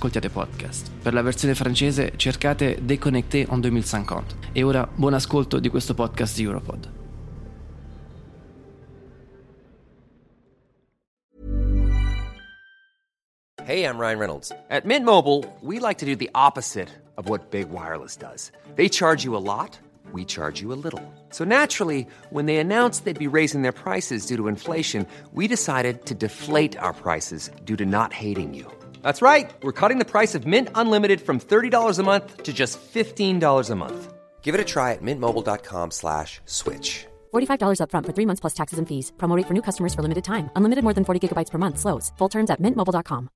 ascoltiate podcast. Per la versione francese cercate Déconnecté en 2050. E ora buon ascolto di questo podcast Europod. Hey, I'm Ryan Reynolds. At Mint Mobile, we like to do the opposite of what Big Wireless does. They charge you a lot, we charge you a little. So naturally, when they announced they'd be raising their prices due to inflation, we decided to deflate our prices due to not hating you. That's right. We're cutting the price of Mint Unlimited from $30 a month to just $15 a month. Give it a try at mintmobile.com slash switch. $45 upfront for three months plus taxes and fees. Promote for new customers for limited time. Unlimited more than 40 gigabytes per month. Slows. Full terms at mintmobile.com.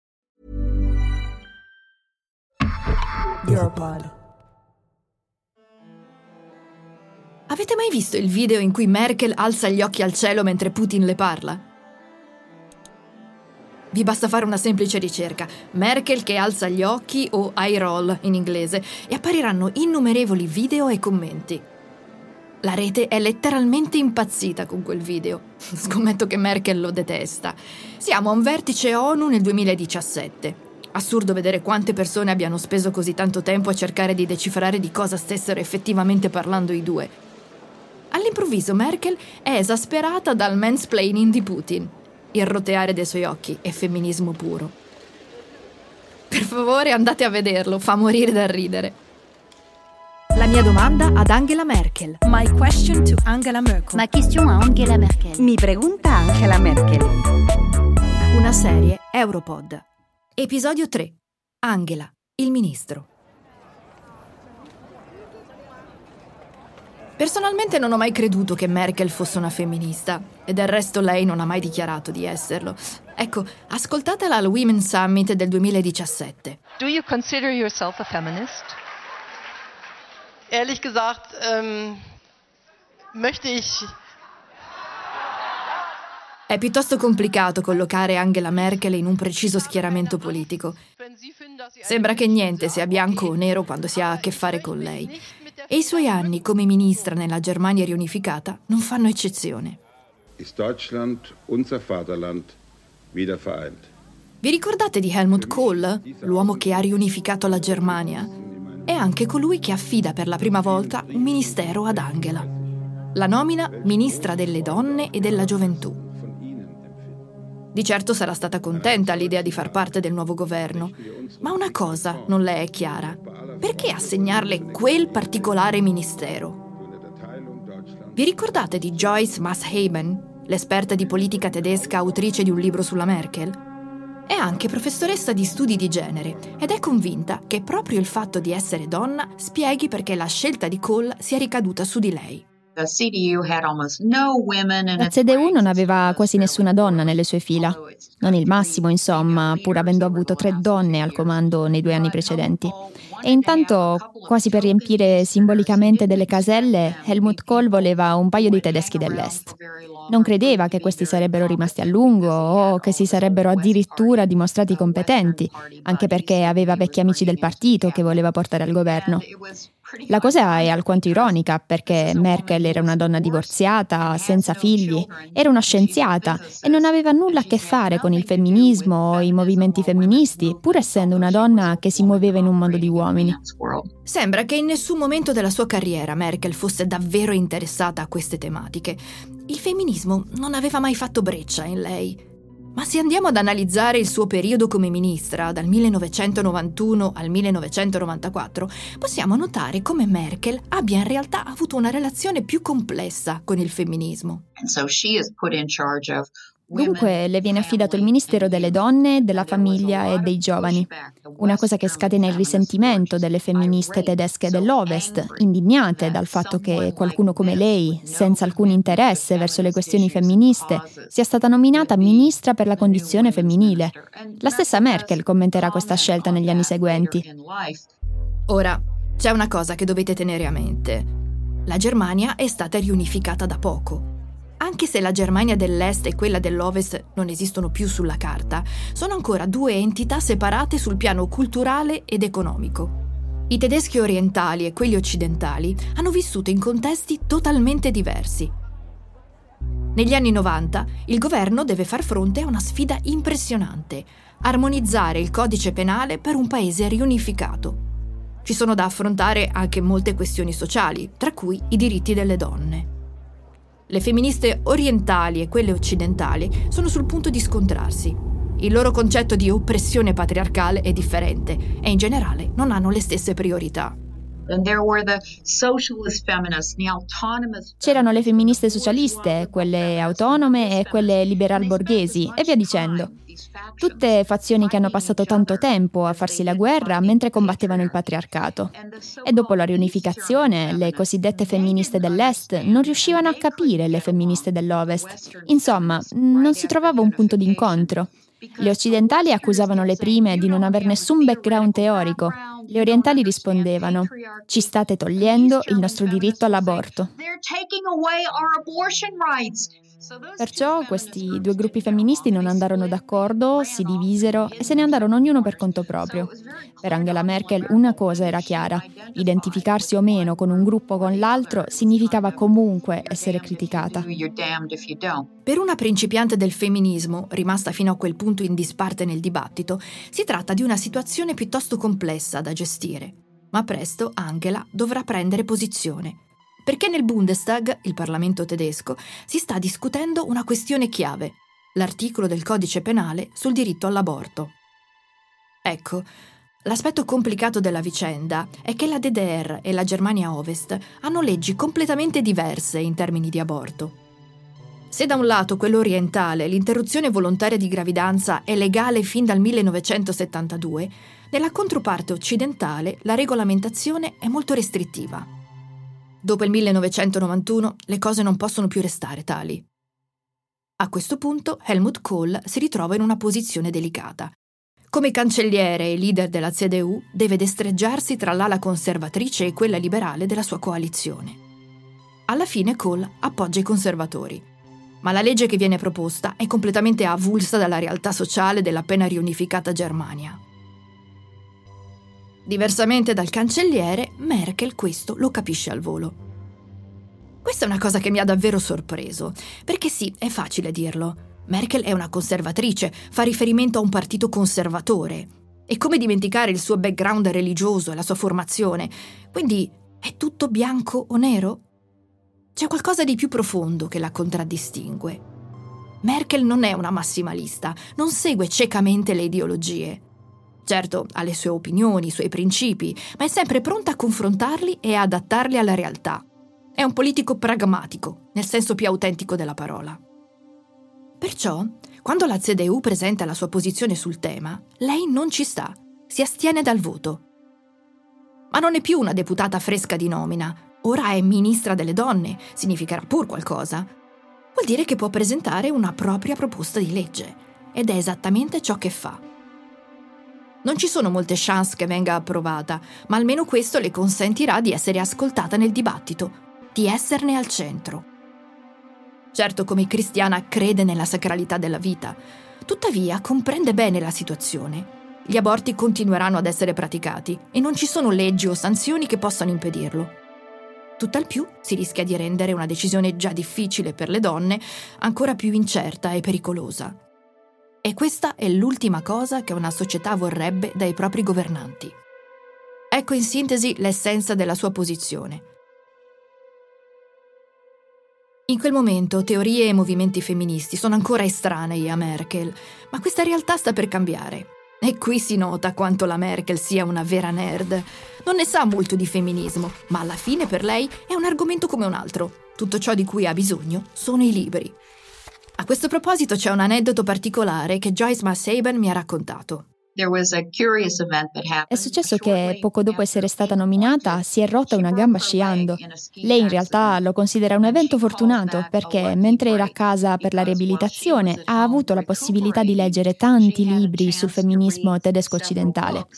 Europod. Avete mai visto il video in cui Merkel alza gli occhi al cielo mentre Putin le parla? Vi basta fare una semplice ricerca, Merkel che alza gli occhi o eye roll in inglese, e appariranno innumerevoli video e commenti. La rete è letteralmente impazzita con quel video. Scommetto che Merkel lo detesta. Siamo a un vertice ONU nel 2017. Assurdo vedere quante persone abbiano speso così tanto tempo a cercare di decifrare di cosa stessero effettivamente parlando i due. All'improvviso Merkel è esasperata dal mansplaining di Putin il roteare dei suoi occhi è femminismo puro. Per favore andate a vederlo, fa morire da ridere. La mia domanda ad Angela Merkel. My question to Angela Merkel. Ma question a Angela Merkel. Mi pregunta Angela Merkel. Una serie Europod. Episodio 3. Angela, il ministro. Personalmente non ho mai creduto che Merkel fosse una femminista e del resto lei non ha mai dichiarato di esserlo. Ecco, ascoltatela al Women's Summit del 2017. Do you consider yourself a feminist? Ehrlich gesagt, ähm, möchte ich È piuttosto complicato collocare Angela Merkel in un preciso schieramento politico. Sembra che niente sia bianco o nero quando si ha a che fare con lei. E i suoi anni come ministra nella Germania riunificata non fanno eccezione. Ist Deutschland unser Vaterland wieder vereint? Vi ricordate di Helmut Kohl, l'uomo che ha riunificato la Germania? È anche colui che affida per la prima volta un ministero ad Angela. La nomina ministra delle donne e della gioventù. Di certo sarà stata contenta all'idea di far parte del nuovo governo, ma una cosa non le è chiara. Perché assegnarle quel particolare ministero? Vi ricordate di Joyce Mashaben, l'esperta di politica tedesca autrice di un libro sulla Merkel? È anche professoressa di studi di genere ed è convinta che proprio il fatto di essere donna spieghi perché la scelta di Kohl sia ricaduta su di lei. La CDU non aveva quasi nessuna donna nelle sue fila. Non il massimo, insomma, pur avendo avuto tre donne al comando nei due anni precedenti. E intanto, quasi per riempire simbolicamente delle caselle, Helmut Kohl voleva un paio di tedeschi dell'Est. Non credeva che questi sarebbero rimasti a lungo o che si sarebbero addirittura dimostrati competenti, anche perché aveva vecchi amici del partito che voleva portare al governo. La cosa è alquanto ironica perché Merkel era una donna divorziata, senza figli, era una scienziata e non aveva nulla a che fare con il femminismo o i movimenti femministi, pur essendo una donna che si muoveva in un mondo di uomini. Sembra che in nessun momento della sua carriera Merkel fosse davvero interessata a queste tematiche. Il femminismo non aveva mai fatto breccia in lei. Ma se andiamo ad analizzare il suo periodo come ministra, dal 1991 al 1994, possiamo notare come Merkel abbia in realtà avuto una relazione più complessa con il femminismo. Dunque le viene affidato il Ministero delle donne, della famiglia e dei giovani. Una cosa che scatena il risentimento delle femministe tedesche dell'Ovest, indignate dal fatto che qualcuno come lei, senza alcun interesse verso le questioni femministe, sia stata nominata ministra per la condizione femminile. La stessa Merkel commenterà questa scelta negli anni seguenti. Ora, c'è una cosa che dovete tenere a mente. La Germania è stata riunificata da poco anche se la Germania dell'Est e quella dell'Ovest non esistono più sulla carta, sono ancora due entità separate sul piano culturale ed economico. I tedeschi orientali e quelli occidentali hanno vissuto in contesti totalmente diversi. Negli anni 90 il governo deve far fronte a una sfida impressionante, armonizzare il codice penale per un paese riunificato. Ci sono da affrontare anche molte questioni sociali, tra cui i diritti delle donne. Le femministe orientali e quelle occidentali sono sul punto di scontrarsi. Il loro concetto di oppressione patriarcale è differente e in generale non hanno le stesse priorità. C'erano le femministe socialiste, quelle autonome e quelle liberal borghesi e via dicendo. Tutte fazioni che hanno passato tanto tempo a farsi la guerra mentre combattevano il patriarcato. E dopo la riunificazione, le cosiddette femministe dell'Est non riuscivano a capire le femministe dell'Ovest. Insomma, non si trovava un punto d'incontro. Le occidentali accusavano le prime di non aver nessun background teorico. Le orientali rispondevano, ci state togliendo il nostro diritto all'aborto. Perciò questi due gruppi femministi non andarono d'accordo, si divisero e se ne andarono ognuno per conto proprio. Per Angela Merkel una cosa era chiara, identificarsi o meno con un gruppo o con l'altro significava comunque essere criticata. Per una principiante del femminismo, rimasta fino a quel punto in disparte nel dibattito, si tratta di una situazione piuttosto complessa da gestire. Ma presto Angela dovrà prendere posizione perché nel Bundestag, il Parlamento tedesco, si sta discutendo una questione chiave, l'articolo del codice penale sul diritto all'aborto. Ecco, l'aspetto complicato della vicenda è che la DDR e la Germania Ovest hanno leggi completamente diverse in termini di aborto. Se da un lato quello orientale l'interruzione volontaria di gravidanza è legale fin dal 1972, nella controparte occidentale la regolamentazione è molto restrittiva. Dopo il 1991 le cose non possono più restare tali. A questo punto Helmut Kohl si ritrova in una posizione delicata. Come cancelliere e leader della CDU deve destreggiarsi tra l'ala conservatrice e quella liberale della sua coalizione. Alla fine Kohl appoggia i conservatori, ma la legge che viene proposta è completamente avulsa dalla realtà sociale dell'appena riunificata Germania. Diversamente dal cancelliere, Merkel questo lo capisce al volo. Questa è una cosa che mi ha davvero sorpreso, perché sì, è facile dirlo. Merkel è una conservatrice, fa riferimento a un partito conservatore. E come dimenticare il suo background religioso e la sua formazione? Quindi è tutto bianco o nero? C'è qualcosa di più profondo che la contraddistingue. Merkel non è una massimalista, non segue ciecamente le ideologie. Certo, ha le sue opinioni, i suoi principi, ma è sempre pronta a confrontarli e adattarli alla realtà. È un politico pragmatico, nel senso più autentico della parola. Perciò, quando la CDU presenta la sua posizione sul tema, lei non ci sta, si astiene dal voto. Ma non è più una deputata fresca di nomina, ora è ministra delle donne, significherà pur qualcosa. Vuol dire che può presentare una propria proposta di legge, ed è esattamente ciò che fa. Non ci sono molte chance che venga approvata, ma almeno questo le consentirà di essere ascoltata nel dibattito, di esserne al centro. Certo, come cristiana crede nella sacralità della vita, tuttavia comprende bene la situazione. Gli aborti continueranno ad essere praticati e non ci sono leggi o sanzioni che possano impedirlo. Tutt'al più si rischia di rendere una decisione già difficile per le donne ancora più incerta e pericolosa. E questa è l'ultima cosa che una società vorrebbe dai propri governanti. Ecco in sintesi l'essenza della sua posizione. In quel momento teorie e movimenti femministi sono ancora estranei a Merkel, ma questa realtà sta per cambiare. E qui si nota quanto la Merkel sia una vera nerd. Non ne sa molto di femminismo, ma alla fine per lei è un argomento come un altro. Tutto ciò di cui ha bisogno sono i libri. A questo proposito c'è un aneddoto particolare che Joyce Marsaben mi ha raccontato. È successo che poco dopo essere stata nominata si è rotta una gamba sciando. Lei in realtà lo considera un evento fortunato perché mentre era a casa per la riabilitazione ha avuto la possibilità di leggere tanti libri sul femminismo tedesco occidentale.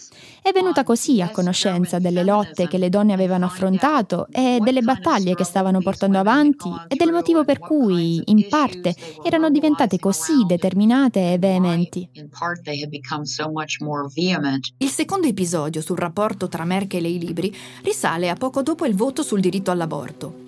È venuta così a conoscenza delle lotte che le donne avevano affrontato e delle battaglie che stavano portando avanti e del motivo per cui, in parte, erano diventate così determinate e veementi. Il secondo episodio sul rapporto tra Merkel e i libri risale a poco dopo il voto sul diritto all'aborto.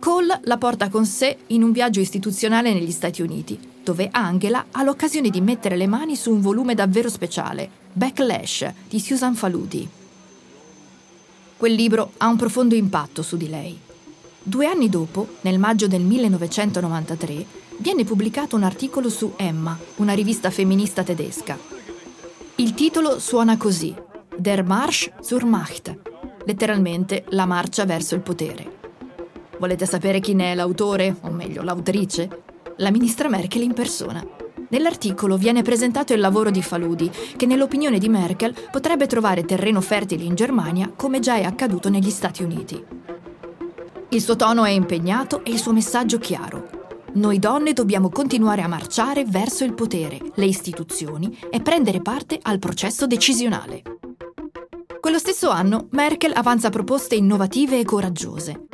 Cole la porta con sé in un viaggio istituzionale negli Stati Uniti, dove Angela ha l'occasione di mettere le mani su un volume davvero speciale, Backlash di Susan Faludi. Quel libro ha un profondo impatto su di lei. Due anni dopo, nel maggio del 1993, viene pubblicato un articolo su Emma, una rivista femminista tedesca. Il titolo suona così: Der Marsch zur Macht, letteralmente la marcia verso il potere. Volete sapere chi ne è l'autore, o meglio l'autrice? La ministra Merkel in persona. Nell'articolo viene presentato il lavoro di Faludi, che nell'opinione di Merkel potrebbe trovare terreno fertile in Germania come già è accaduto negli Stati Uniti. Il suo tono è impegnato e il suo messaggio chiaro. Noi donne dobbiamo continuare a marciare verso il potere, le istituzioni e prendere parte al processo decisionale. Quello stesso anno Merkel avanza proposte innovative e coraggiose.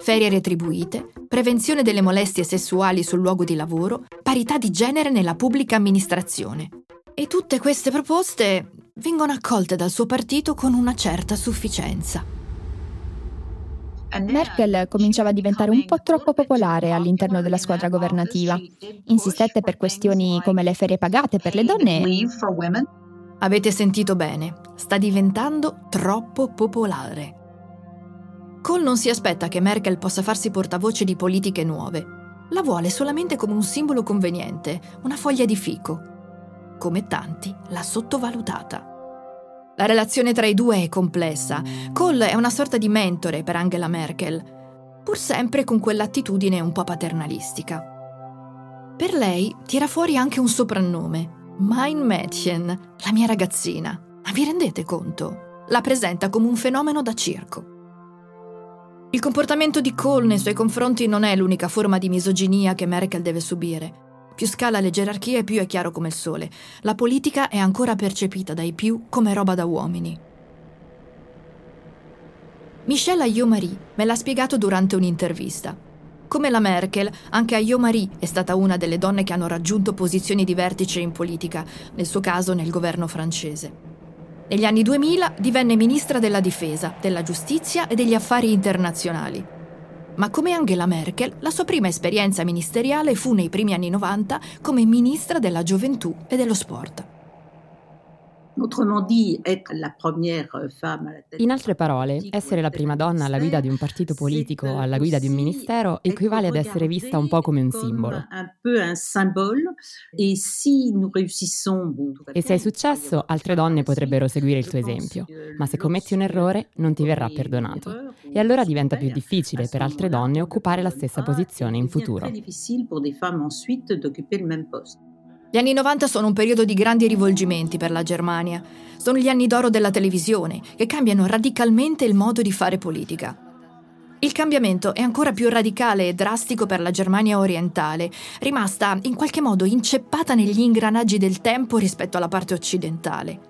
Ferie retribuite, prevenzione delle molestie sessuali sul luogo di lavoro, parità di genere nella pubblica amministrazione. E tutte queste proposte vengono accolte dal suo partito con una certa sufficienza. Merkel cominciava a diventare un po' troppo popolare all'interno della squadra governativa. Insistette per questioni come le ferie pagate per le donne. Avete sentito bene, sta diventando troppo popolare. Kohl non si aspetta che Merkel possa farsi portavoce di politiche nuove. La vuole solamente come un simbolo conveniente, una foglia di fico. Come tanti, l'ha sottovalutata. La relazione tra i due è complessa. Kohl è una sorta di mentore per Angela Merkel, pur sempre con quell'attitudine un po' paternalistica. Per lei tira fuori anche un soprannome, Mein Mädchen, la mia ragazzina. Ma vi rendete conto? La presenta come un fenomeno da circo. Il comportamento di Kohl nei suoi confronti non è l'unica forma di misoginia che Merkel deve subire. Più scala le gerarchie, più è chiaro come il sole. La politica è ancora percepita dai più come roba da uomini. Michelle Ayot-Marie me l'ha spiegato durante un'intervista. Come la Merkel, anche Ayot-Marie è stata una delle donne che hanno raggiunto posizioni di vertice in politica, nel suo caso nel governo francese. Negli anni 2000 divenne ministra della difesa, della giustizia e degli affari internazionali ma come Angela Merkel, la sua prima esperienza ministeriale fu nei primi anni 90 come ministra della gioventù e dello sport. In altre parole, essere la prima donna alla guida di un partito politico, alla guida di un ministero, equivale ad essere vista un po' come un simbolo. E se hai successo, altre donne potrebbero seguire il tuo esempio, ma se commetti un errore non ti verrà perdonato. E allora diventa più difficile per altre donne occupare la stessa posizione in futuro. Gli anni 90 sono un periodo di grandi rivolgimenti per la Germania. Sono gli anni d'oro della televisione, che cambiano radicalmente il modo di fare politica. Il cambiamento è ancora più radicale e drastico per la Germania orientale, rimasta in qualche modo inceppata negli ingranaggi del tempo rispetto alla parte occidentale.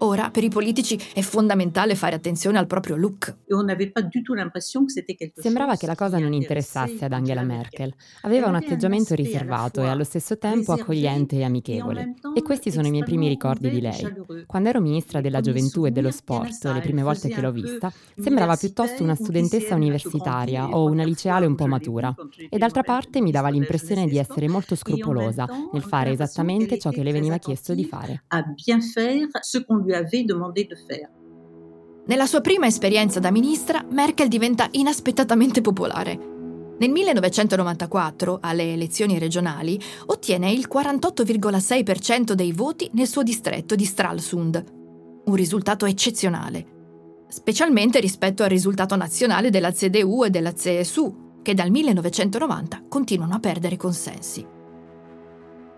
Ora, per i politici è fondamentale fare attenzione al proprio look. Sembrava che la cosa non interessasse ad Angela Merkel. Aveva un atteggiamento riservato e allo stesso tempo accogliente e amichevole. E questi sono i miei primi ricordi di lei. Quando ero ministra della gioventù e dello sport, le prime volte che l'ho vista, sembrava piuttosto una studentessa universitaria o una liceale un po' matura. E d'altra parte mi dava l'impressione di essere molto scrupolosa nel fare esattamente ciò che le veniva chiesto di fare lui avait demandé de faire. Nella sua prima esperienza da ministra, Merkel diventa inaspettatamente popolare. Nel 1994, alle elezioni regionali, ottiene il 48,6% dei voti nel suo distretto di Stralsund, un risultato eccezionale, specialmente rispetto al risultato nazionale della CDU e della CSU, che dal 1990 continuano a perdere consensi.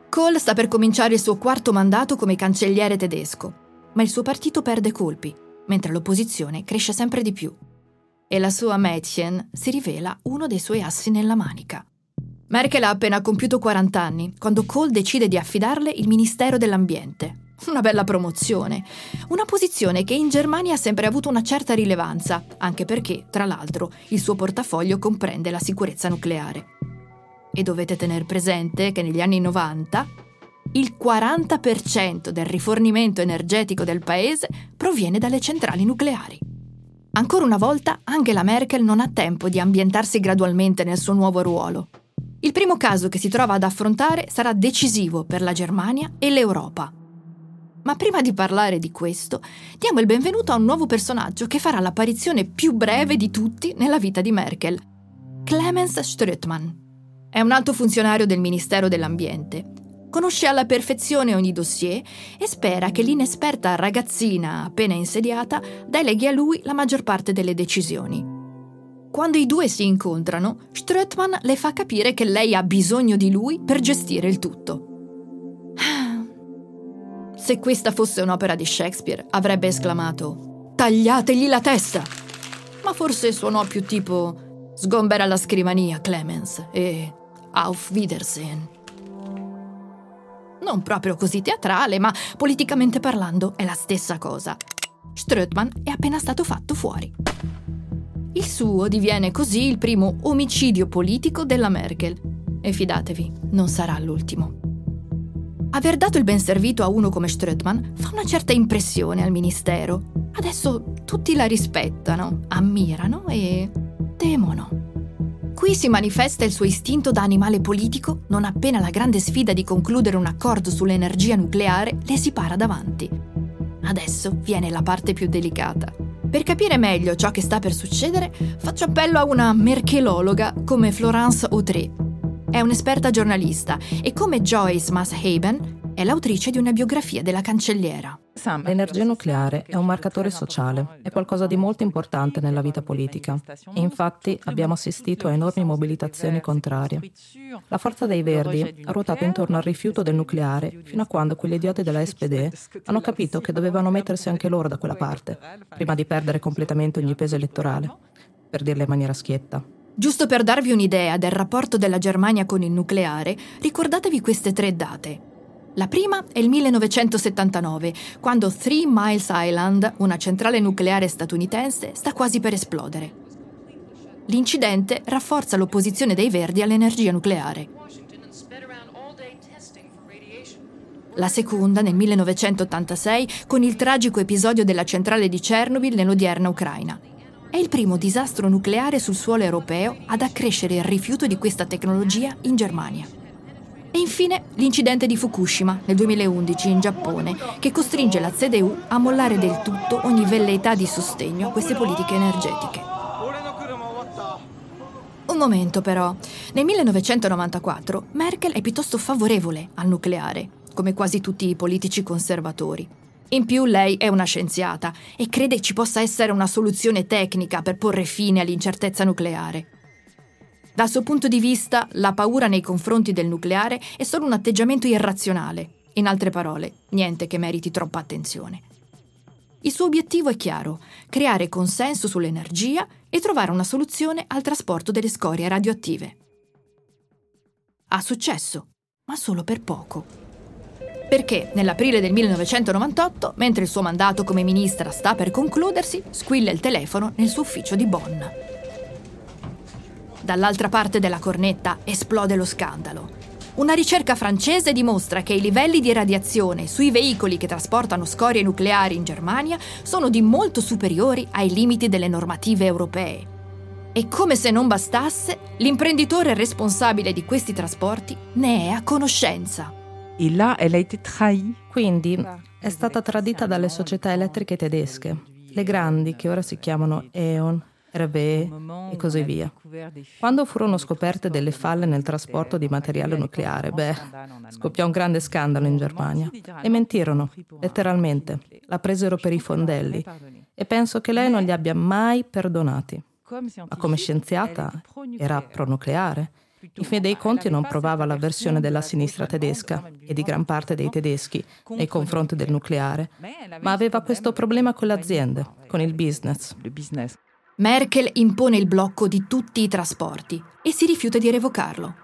Kohl sta per cominciare il suo quarto mandato come cancelliere tedesco, ma il suo partito perde colpi, mentre l'opposizione cresce sempre di più. E la sua Mädchen si rivela uno dei suoi assi nella manica. Merkel ha appena compiuto 40 anni, quando Kohl decide di affidarle il Ministero dell'Ambiente. Una bella promozione. Una posizione che in Germania ha sempre avuto una certa rilevanza, anche perché, tra l'altro, il suo portafoglio comprende la sicurezza nucleare. E dovete tenere presente che negli anni 90 il 40% del rifornimento energetico del paese proviene dalle centrali nucleari. Ancora una volta Angela Merkel non ha tempo di ambientarsi gradualmente nel suo nuovo ruolo. Il primo caso che si trova ad affrontare sarà decisivo per la Germania e l'Europa. Ma prima di parlare di questo, diamo il benvenuto a un nuovo personaggio che farà l'apparizione più breve di tutti nella vita di Merkel, Clemens Strötmann. È un alto funzionario del Ministero dell'Ambiente. Conosce alla perfezione ogni dossier e spera che l'inesperta ragazzina appena insediata deleghi a lui la maggior parte delle decisioni. Quando i due si incontrano, Strötman le fa capire che lei ha bisogno di lui per gestire il tutto. Se questa fosse un'opera di Shakespeare, avrebbe esclamato Tagliategli la testa! Ma forse suonò più tipo Sgombera la scrivania, Clemens, e Auf Wiedersehen. Non proprio così teatrale, ma politicamente parlando è la stessa cosa. Strötman è appena stato fatto fuori. Il suo diviene così il primo omicidio politico della Merkel. E fidatevi, non sarà l'ultimo. Aver dato il ben servito a uno come Strötman fa una certa impressione al ministero. Adesso tutti la rispettano, ammirano e temono. Qui si manifesta il suo istinto da animale politico non appena la grande sfida di concludere un accordo sull'energia nucleare le si para davanti. Adesso viene la parte più delicata. Per capire meglio ciò che sta per succedere, faccio appello a una merkelologa come Florence Audrey. È un'esperta giornalista e come Joyce Mashaben è l'autrice di una biografia della cancelliera. L'energia nucleare è un marcatore sociale, è qualcosa di molto importante nella vita politica. E infatti abbiamo assistito a enormi mobilitazioni contrarie. La forza dei Verdi ha ruotato intorno al rifiuto del nucleare fino a quando quegli idioti della SPD hanno capito che dovevano mettersi anche loro da quella parte, prima di perdere completamente ogni peso elettorale, per dirla in maniera schietta. Giusto per darvi un'idea del rapporto della Germania con il nucleare, ricordatevi queste tre date. La prima è il 1979, quando Three Miles Island, una centrale nucleare statunitense, sta quasi per esplodere. L'incidente rafforza l'opposizione dei Verdi all'energia nucleare. La seconda nel 1986 con il tragico episodio della centrale di Chernobyl nell'odierna Ucraina. È il primo disastro nucleare sul suolo europeo ad accrescere il rifiuto di questa tecnologia in Germania. E infine l'incidente di Fukushima nel 2011 in Giappone, che costringe la CDU a mollare del tutto ogni velleità di sostegno a queste politiche energetiche. Un momento però, nel 1994 Merkel è piuttosto favorevole al nucleare, come quasi tutti i politici conservatori. In più lei è una scienziata e crede ci possa essere una soluzione tecnica per porre fine all'incertezza nucleare. Dal suo punto di vista, la paura nei confronti del nucleare è solo un atteggiamento irrazionale. In altre parole, niente che meriti troppa attenzione. Il suo obiettivo è chiaro, creare consenso sull'energia e trovare una soluzione al trasporto delle scorie radioattive. Ha successo, ma solo per poco. Perché nell'aprile del 1998, mentre il suo mandato come ministra sta per concludersi, squilla il telefono nel suo ufficio di Bonn. Dall'altra parte della cornetta esplode lo scandalo. Una ricerca francese dimostra che i livelli di radiazione sui veicoli che trasportano scorie nucleari in Germania sono di molto superiori ai limiti delle normative europee. E come se non bastasse, l'imprenditore responsabile di questi trasporti ne è a conoscenza. Quindi è stata tradita dalle società elettriche tedesche, le grandi che ora si chiamano E.ON, RWE e così via. Quando furono scoperte delle falle nel trasporto di materiale nucleare, beh, scoppiò un grande scandalo in Germania. E mentirono, letteralmente. La presero per i fondelli. E penso che lei non li abbia mai perdonati. ma come scienziata era pronucleare. In fin dei conti non provava l'avversione della sinistra tedesca e di gran parte dei tedeschi nei confronti del nucleare, ma aveva questo problema con le aziende, con il business. Merkel impone il blocco di tutti i trasporti e si rifiuta di revocarlo.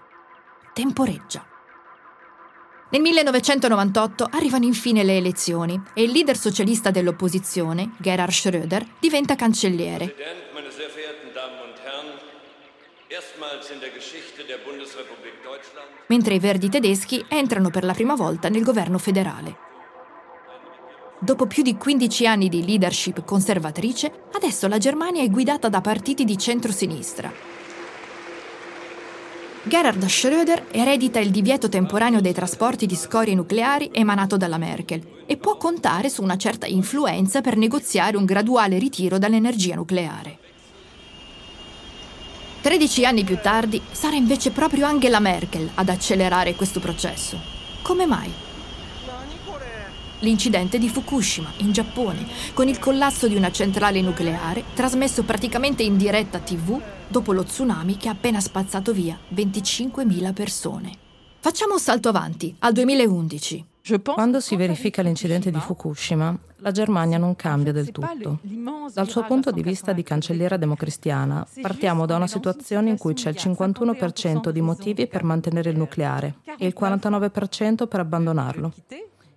Temporeggia. Nel 1998 arrivano infine le elezioni e il leader socialista dell'opposizione, Gerhard Schröder, diventa cancelliere. Mentre i verdi tedeschi entrano per la prima volta nel governo federale. Dopo più di 15 anni di leadership conservatrice, adesso la Germania è guidata da partiti di centrosinistra. Gerhard Schröder eredita il divieto temporaneo dei trasporti di scorie nucleari emanato dalla Merkel e può contare su una certa influenza per negoziare un graduale ritiro dall'energia nucleare. Tredici anni più tardi sarà invece proprio Angela Merkel ad accelerare questo processo. Come mai? L'incidente di Fukushima, in Giappone, con il collasso di una centrale nucleare, trasmesso praticamente in diretta TV dopo lo tsunami che ha appena spazzato via 25.000 persone. Facciamo un salto avanti, al 2011. Quando si verifica l'incidente di Fukushima, la Germania non cambia del tutto. Dal suo punto di vista di cancelliera democristiana, partiamo da una situazione in cui c'è il 51% di motivi per mantenere il nucleare e il 49% per abbandonarlo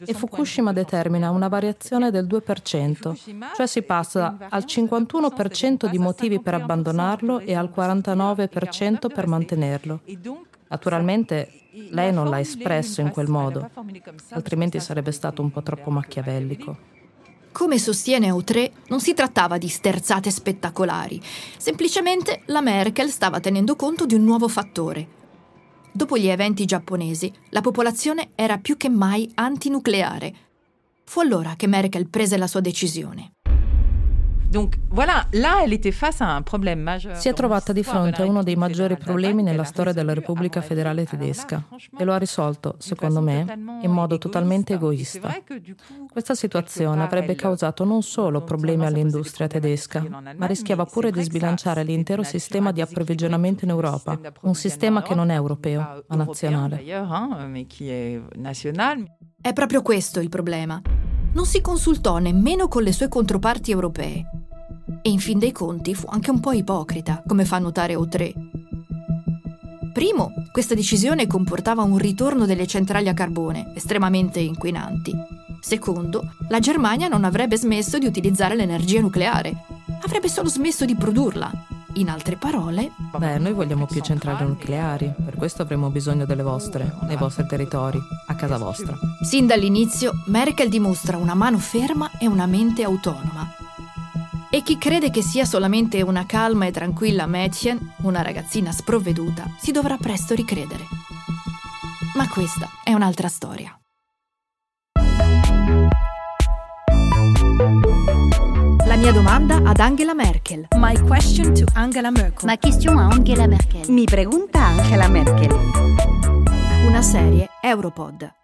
e Fukushima determina una variazione del 2%, cioè si passa al 51% di motivi per abbandonarlo e al 49% per mantenerlo. Naturalmente lei non l'ha espresso in quel modo, altrimenti sarebbe stato un po' troppo machiavellico. Come sostiene Autré, non si trattava di sterzate spettacolari, semplicemente la Merkel stava tenendo conto di un nuovo fattore, Dopo gli eventi giapponesi, la popolazione era più che mai antinucleare. Fu allora che Merkel prese la sua decisione. Si è trovata di fronte a uno dei maggiori problemi nella storia della Repubblica Federale Tedesca e lo ha risolto, secondo me, in modo totalmente egoista. Questa situazione avrebbe causato non solo problemi all'industria tedesca, ma rischiava pure di sbilanciare l'intero sistema di approvvigionamento in Europa, un sistema che non è europeo, ma nazionale. È proprio questo il problema non si consultò nemmeno con le sue controparti europee. E in fin dei conti fu anche un po' ipocrita, come fa notare Autré. Primo, questa decisione comportava un ritorno delle centrali a carbone, estremamente inquinanti. Secondo, la Germania non avrebbe smesso di utilizzare l'energia nucleare, avrebbe solo smesso di produrla, in altre parole... Beh, noi vogliamo più centrali nucleari, per questo avremo bisogno delle vostre, nei vostri territori, a casa vostra. Sin dall'inizio, Merkel dimostra una mano ferma e una mente autonoma. E chi crede che sia solamente una calma e tranquilla Mädchen, una ragazzina sprovveduta, si dovrà presto ricredere. Ma questa è un'altra storia. Mia domanda ad Angela Merkel. My question to Angela Merkel. Ma question a Angela Merkel. Mi pregunta Angela Merkel. Una serie Europod.